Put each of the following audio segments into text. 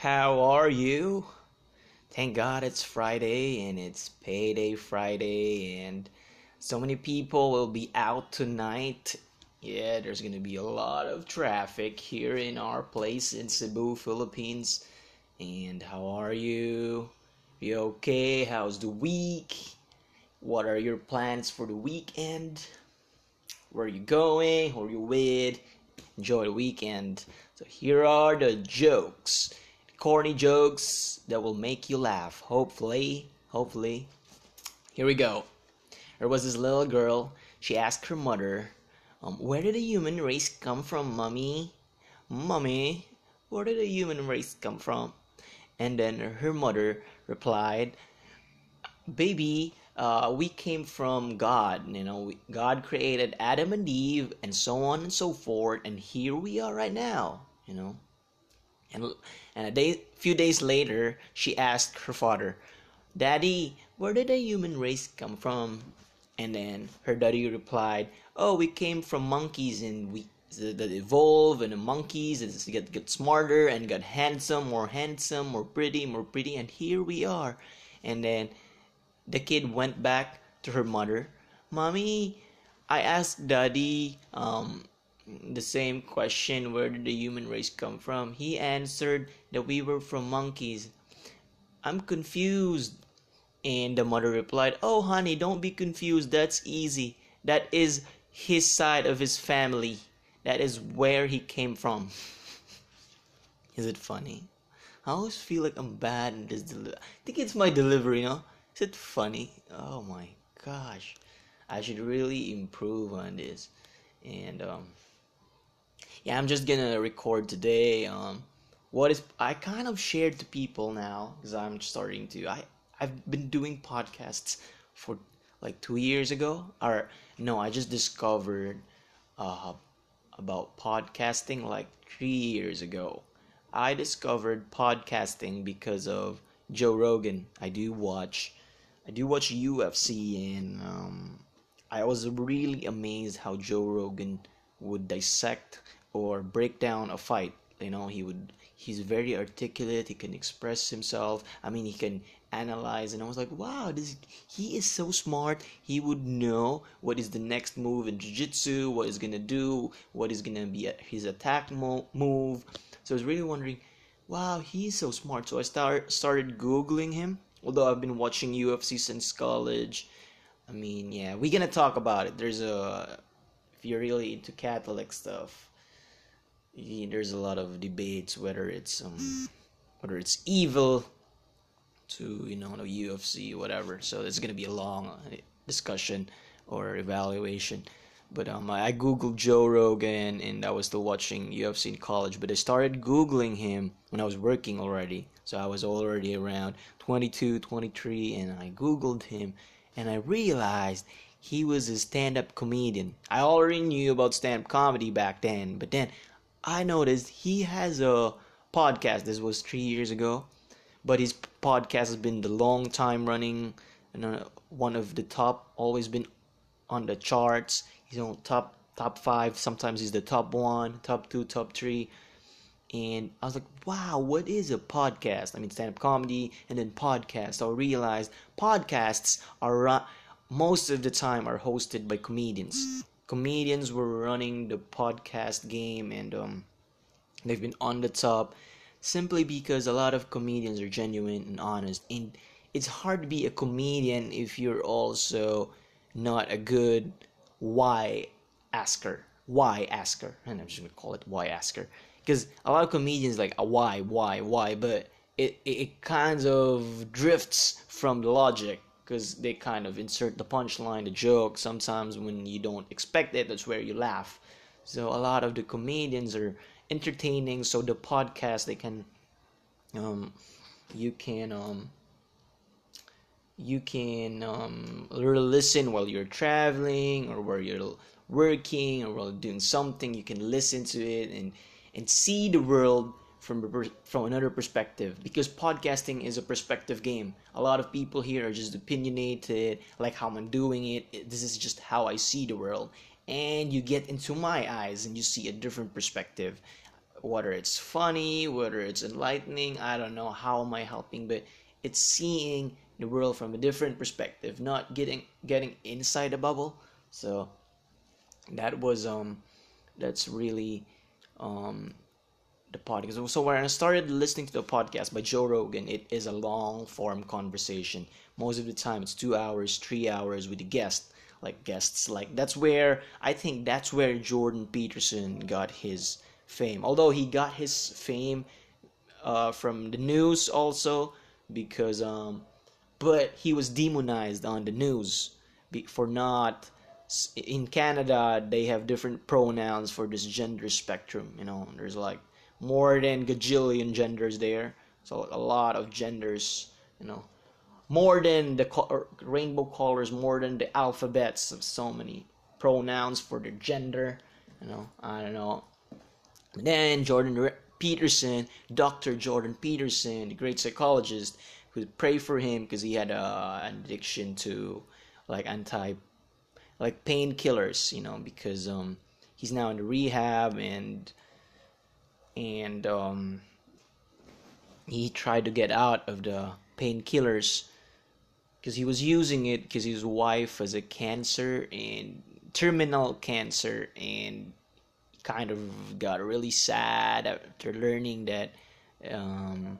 How are you? Thank God it's Friday and it's payday Friday and so many people will be out tonight. Yeah, there's gonna be a lot of traffic here in our place in Cebu, Philippines. And how are you? You okay? How's the week? What are your plans for the weekend? Where are you going? Who are you with? Enjoy the weekend. So here are the jokes corny jokes that will make you laugh. Hopefully, hopefully. Here we go. There was this little girl. She asked her mother, um, "Where did the human race come from, mummy? Mummy, where did the human race come from?" And then her mother replied, "Baby, uh, we came from God. You know, God created Adam and Eve, and so on and so forth, and here we are right now. You know." And, and a day, few days later, she asked her father, Daddy, where did the human race come from? And then her daddy replied, Oh, we came from monkeys and we that evolve and the monkeys get, get smarter and got handsome, more handsome, more pretty, more pretty, and here we are. And then the kid went back to her mother, Mommy, I asked daddy, um, the same question where did the human race come from? He answered that we were from monkeys. I'm confused. And the mother replied, Oh, honey, don't be confused. That's easy. That is his side of his family. That is where he came from. is it funny? I always feel like I'm bad in this. Deli- I think it's my delivery, know? Is it funny? Oh my gosh. I should really improve on this. And, um, yeah, I'm just gonna record today. Um, what is I kind of shared to people now because I'm starting to. I I've been doing podcasts for like two years ago, or no, I just discovered uh, about podcasting like three years ago. I discovered podcasting because of Joe Rogan. I do watch, I do watch UFC, and um, I was really amazed how Joe Rogan would dissect or break down a fight you know he would he's very articulate he can express himself. I mean he can analyze. And i was like wow this he is so smart. He would know what is the next move in jiu-jitsu what is gonna do what is gonna be his attack mo- move. So i was really wondering wow he's so smart. So i start started googling him although i've been watching ufc since college. I mean yeah we're gonna talk about it. There's a if you're really into catholic stuff there's a lot of debates whether it's um whether it's evil to you know the UFC whatever. So it's gonna be a long uh, discussion or evaluation. But um, I googled Joe Rogan and I was still watching UFC in college. But I started googling him when I was working already. So I was already around 22, 23, and I googled him and I realized he was a stand-up comedian. I already knew about stand-up comedy back then, but then I noticed he has a podcast. This was three years ago, but his podcast has been the long time running, and uh, one of the top, always been on the charts. He's on top top five. Sometimes he's the top one, top two, top three. And I was like, wow, what is a podcast? I mean, stand up comedy and then podcast. So I realized podcasts are most of the time are hosted by comedians comedians were running the podcast game and um, they've been on the top simply because a lot of comedians are genuine and honest. And it's hard to be a comedian if you're also not a good why asker. Why asker. And i'm just gonna call it why asker. Because a lot of comedians like a why why why? But it, it, it kind of drifts from the logic because they kind of insert the punchline, the joke. Sometimes when you don't expect it, that's where you laugh. So a lot of the comedians are entertaining. So the podcast they can, um, you can um, you can um, listen while you're traveling or while you're working or while doing something. You can listen to it and and see the world from from another perspective because podcasting is a perspective game. A lot of people here are just opinionated, like how I'm doing it. This is just how I see the world, and you get into my eyes and you see a different perspective whether it's funny, whether it's enlightening, I don't know how am I helping, but it's seeing the world from a different perspective, not getting getting inside a bubble. So that was um that's really um the podcast. So when I started listening to the podcast by Joe Rogan, it is a long form conversation. Most of the time, it's two hours, three hours with a guest, like guests. Like that's where I think that's where Jordan Peterson got his fame. Although he got his fame uh, from the news also because um, but he was demonized on the news for not in Canada they have different pronouns for this gender spectrum you know there's like more than gajillion genders there. So a lot of genders you know. More than the co- rainbow colors more than the alphabets of so many pronouns for the gender you know i don't know. And then jordan peterson dr jordan peterson the great psychologist who pray for him because he had uh, an addiction to like anti like painkillers you know because um he's now in the rehab and and um he tried to get out of the painkillers because he was using it because his wife has a cancer and terminal cancer and kind of got really sad after learning that um,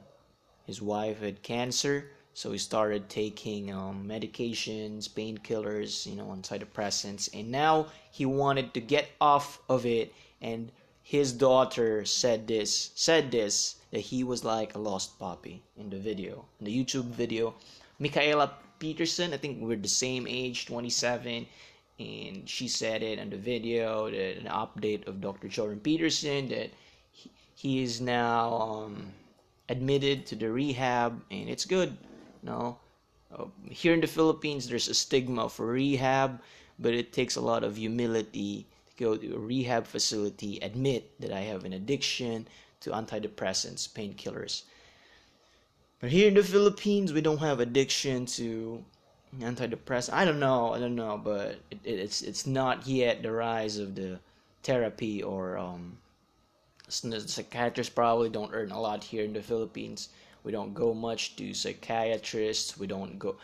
his wife had cancer. So he started taking um, medications painkillers you know antidepressants. And now he wanted to get off of it and his daughter said this said this that he was like a lost puppy in the video in the youtube video. Mikhaila peterson i think we're the same age 27 and she said it in the video that an update of dr jordan peterson that he, he is now um, admitted to the rehab and it's good you know. Uh, here in the philippines there's a stigma for rehab but it takes a lot of humility go to a rehab facility admit that i have an addiction to antidepressants painkillers but here in the philippines we don't have addiction to antidepressants. i don't know i don't know but it, it, it's it's not yet the rise of the therapy or um, psychiatrists probably don't earn a lot here in the Philippines. We don't go much to psychiatrists. We don't go.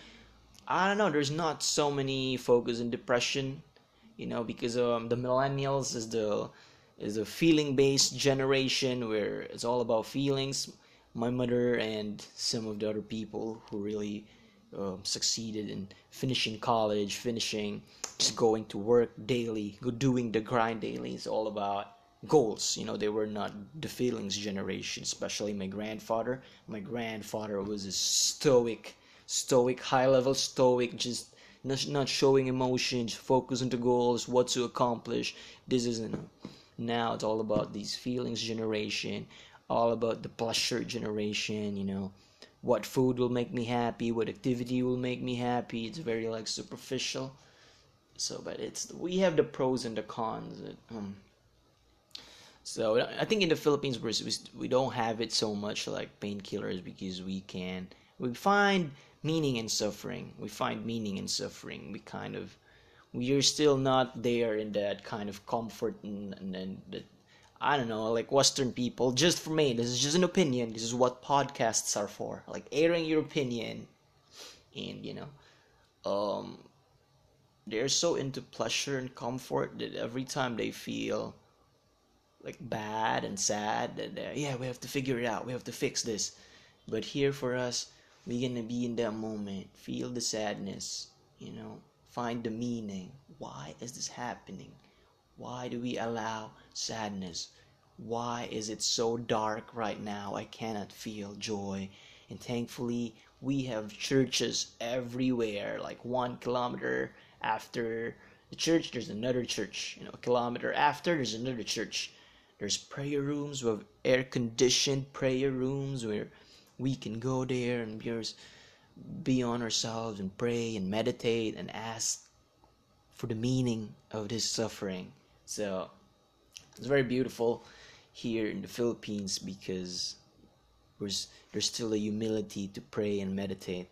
I don't know. There's not so many focus in depression, you know, because um the millennials is the is a feeling based generation where it's all about feelings. My mother and some of the other people who really um, succeeded in finishing college, finishing just going to work daily, doing the grind daily is all about goals you know they were not the feelings generation especially my grandfather my grandfather was a stoic stoic high level stoic just not, showing emotions focus on the goals what to accomplish. This isn't now it's all about these feelings generation all about the pleasure generation you know. What food will make me happy what activity will make me happy. It's very like superficial. So but it's we have the pros and the cons um, so I think in the Philippines we we don't have it so much like painkillers because we can we find meaning in suffering. We find meaning in suffering. We kind of we are still not there in that kind of comfort and and, and I don't know like Western people. Just for me, this is just an opinion. This is what podcasts are for, like airing your opinion, and you know, um, they're so into pleasure and comfort that every time they feel like bad and sad uh, yeah we have to figure it out we have to fix this but here for us we're gonna be in that moment feel the sadness you know find the meaning. Why is this happening? Why do we allow sadness? Why is it so dark right now? I cannot feel joy. And thankfully we have churches everywhere like one kilometer after the church there's another church you know a kilometer after there's another church. There's prayer rooms with air conditioned prayer rooms where we can go there and just be on ourselves and pray and meditate and ask for the meaning of this suffering. So it's very beautiful here in the Philippines because there's, there's still a humility to pray and meditate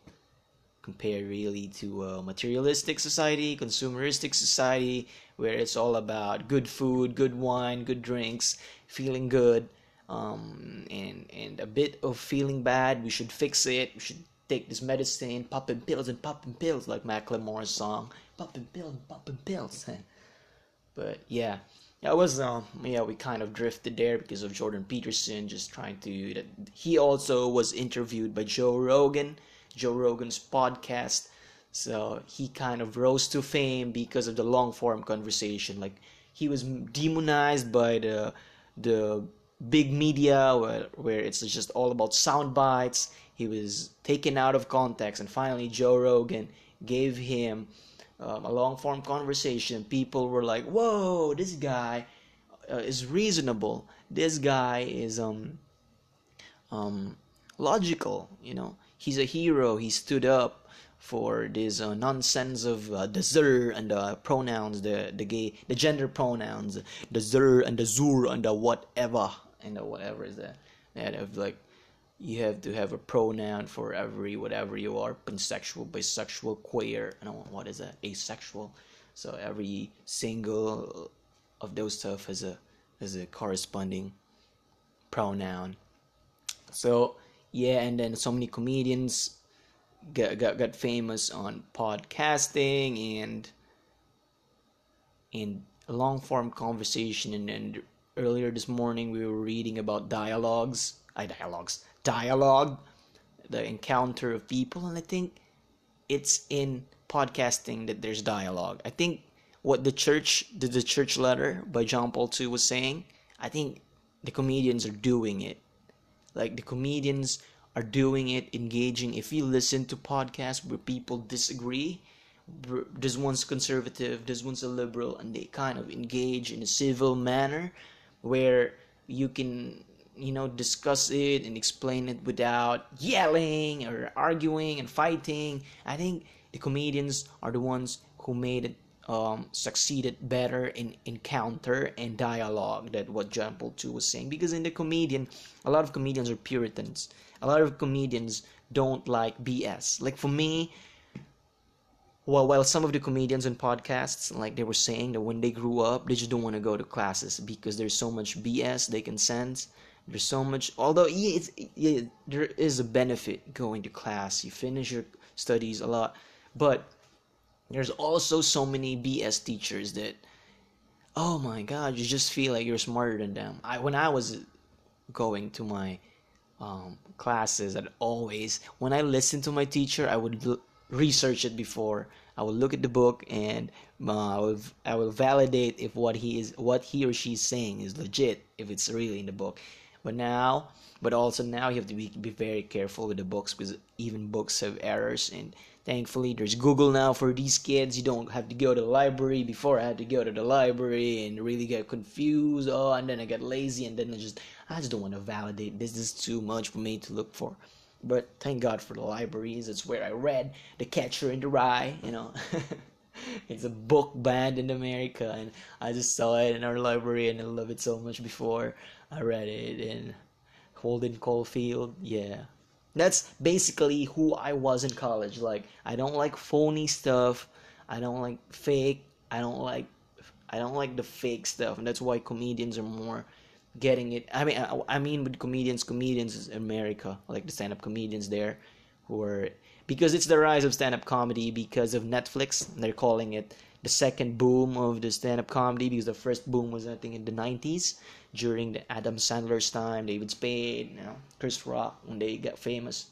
compared really to a materialistic society, consumeristic society, where it's all about good food, good wine, good drinks, feeling good. Um, and and a bit of feeling bad. We should fix it. We should take this medicine, popping pills and popping pills, like Macklemore's song, popping pills and popping pills. but yeah, it was um yeah we kind of drifted there because of Jordan Peterson just trying to. He also was interviewed by Joe Rogan, Joe Rogan's podcast. So he kind of rose to fame because of the long form conversation. Like he was demonized by the the big media where, where it's just all about sound bites. He was taken out of context, and finally Joe Rogan gave him um, a long form conversation. People were like, "Whoa, this guy uh, is reasonable. This guy is um um logical. You know, he's a hero. He stood up." for this uh, nonsense of uh, the zer and the pronouns, the the gay, the gender pronouns, the zer and the zur and the whatever and the whatever is that. That of like you have to have a pronoun for every whatever you are pansexual bisexual queer and what is that asexual so every single of those stuff has a has a corresponding pronoun so yeah and then so many comedians got, got, got famous on podcasting and in long form conversation and, and earlier this morning we were reading about dialogues I dialogues dialogue the encounter of people and I think it's in podcasting that there's dialogue I think what the church the, the church letter by John Paul II was saying I think the comedians are doing it like the comedians are doing it, engaging. If you listen to podcasts where people disagree, this one's conservative, this one's a liberal, and they kind of engage in a civil manner where you can, you know, discuss it and explain it without yelling or arguing and fighting. I think the comedians are the ones who made it um, succeeded better in encounter and dialogue that what John Paul II was saying because in the comedian a lot of comedians are puritans a lot of comedians don't like BS. Like for me, well, while some of the comedians and podcasts, like they were saying that when they grew up, they just don't want to go to classes because there's so much BS they can sense. There's so much, although yeah, yeah, there is a benefit going to class. You finish your studies a lot, but there's also so many BS teachers that, oh my God, you just feel like you're smarter than them. I when I was going to my um, classes and always when i listened to my teacher i would l- research it before. I will look at the book and uh, I, will, I will validate if what he is what he or she is saying is legit if it's really in the book. But now but also now you have to be, be very careful with the books because even books have errors and thankfully there's google now for these kids. You don't have to go to the library. Before i had to go to the library and really get confused. Oh and then i got lazy and then i just i just don't want to validate. This, this is too much for me to look for but thank god for the libraries it's where i read the catcher in the rye you know it's a book banned in america and i just saw it in our library and i love it so much before i read it in holden caulfield yeah that's basically who I was in college. Like I don't like phony stuff. I don't like fake. I don't like I don't like the fake stuff, and that's why comedians are more getting it. I mean, I, I mean with comedians, comedians in America, like the stand-up comedians there, who are because it's the rise of stand-up comedy because of Netflix. They're calling it the second boom of the stand-up comedy because the first boom was I think in the 90s during the Adam Sandler's time, David Spade, you know, Chris Rock when they got famous.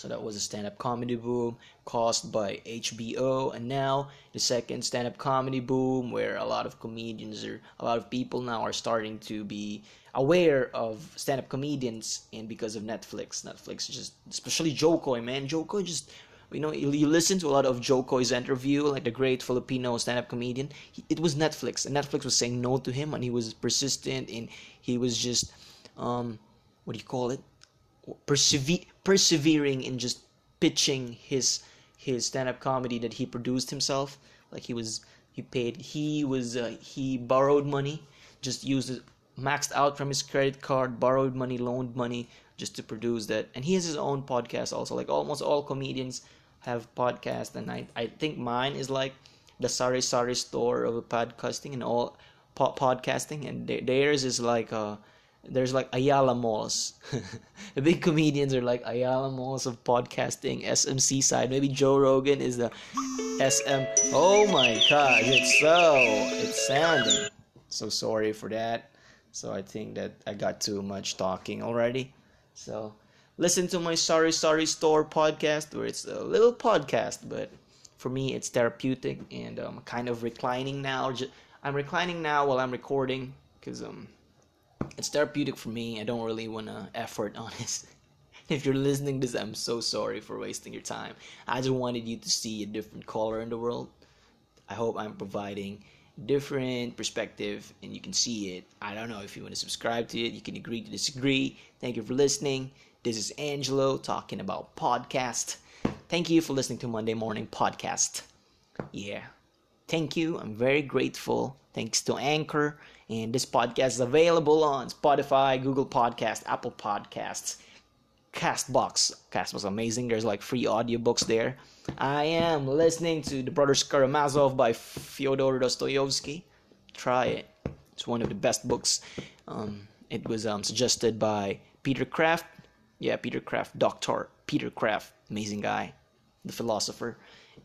So that was a stand-up comedy boom caused by HBO, and now the second stand-up comedy boom, where a lot of comedians or a lot of people now are starting to be aware of stand-up comedians, and because of Netflix, Netflix just especially Jo Koy, man, Jo Koy just you know you, listen to a lot of Jo Koy's interview, like the great Filipino stand-up comedian. It was Netflix, and Netflix was saying no to him, and he was persistent, and he was just, um, what do you call it? Persever- persevering in just pitching his his stand-up comedy that he produced himself. Like he was, he paid, he was, uh, he borrowed money, just used it, maxed out from his credit card, borrowed money, loaned money just to produce that. And he has his own podcast also. Like almost all comedians have podcasts, and I I think mine is like the sari-sari store of podcasting and all po- podcasting, and theirs is like uh there's like Ayala Malls. the big comedians are like Ayala Malls of podcasting, SMC side. Maybe Joe Rogan is the SM. Oh my god, it's so it's sounding. So sorry for that. So I think that I got too much talking already. So listen to my Sari-Sari Store podcast, where it's a little podcast, but for me it's therapeutic and I'm um, kind of reclining now. I'm reclining now while I'm recording because um it's therapeutic for me. I don't really want to effort on this. if you're listening to this, I'm so sorry for wasting your time. I just wanted you to see a different color in the world. I hope I'm providing different perspective and you can see it. I don't know if you want to subscribe to it. You can agree to disagree. Thank you for listening. This is Angelo talking about podcast. Thank you for listening to Monday Morning Podcast. Yeah. Thank you. I'm very grateful. Thanks to Anchor. And this podcast is available on Spotify, Google Podcast, Apple Podcasts, Castbox. Castbox is amazing. There's like free audiobooks there. I am listening to The Brothers Karamazov by Fyodor Dostoevsky. Try it. It's one of the best books. Um, it was um, suggested by Peter Kreeft. Yeah, Peter Kreeft, Doctor Peter Kreeft, amazing guy, the philosopher.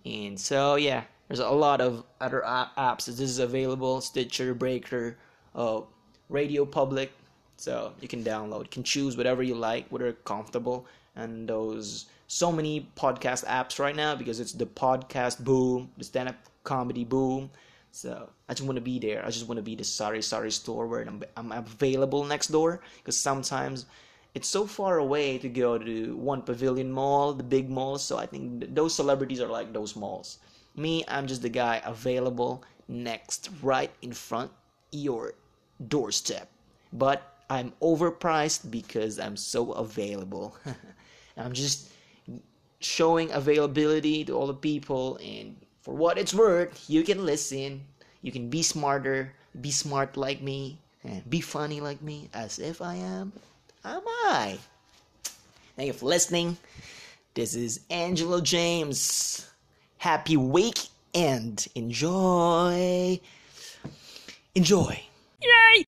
And so yeah, there's a lot of other apps. This is available: Stitcher, Breaker, uh, Radio Public. So you can download, you can choose whatever you like, whatever comfortable. And those so many podcast apps right now because it's the podcast boom, the stand-up comedy boom. So I just want to be there. I just want to be the sari-sari store where I'm, I'm available next door because sometimes it's so far away to go to one pavilion mall, the big malls. So I think those celebrities are like those malls. Me, I'm just the guy available next, right in front your doorstep. But I'm overpriced because I'm so available. I'm just showing availability to all the people, and for what it's worth, you can listen. You can be smarter, be smart like me, and be funny like me, as if I am. Am I? Thank you for listening. This is Angelo James. Happy week and enjoy. Enjoy. Yay!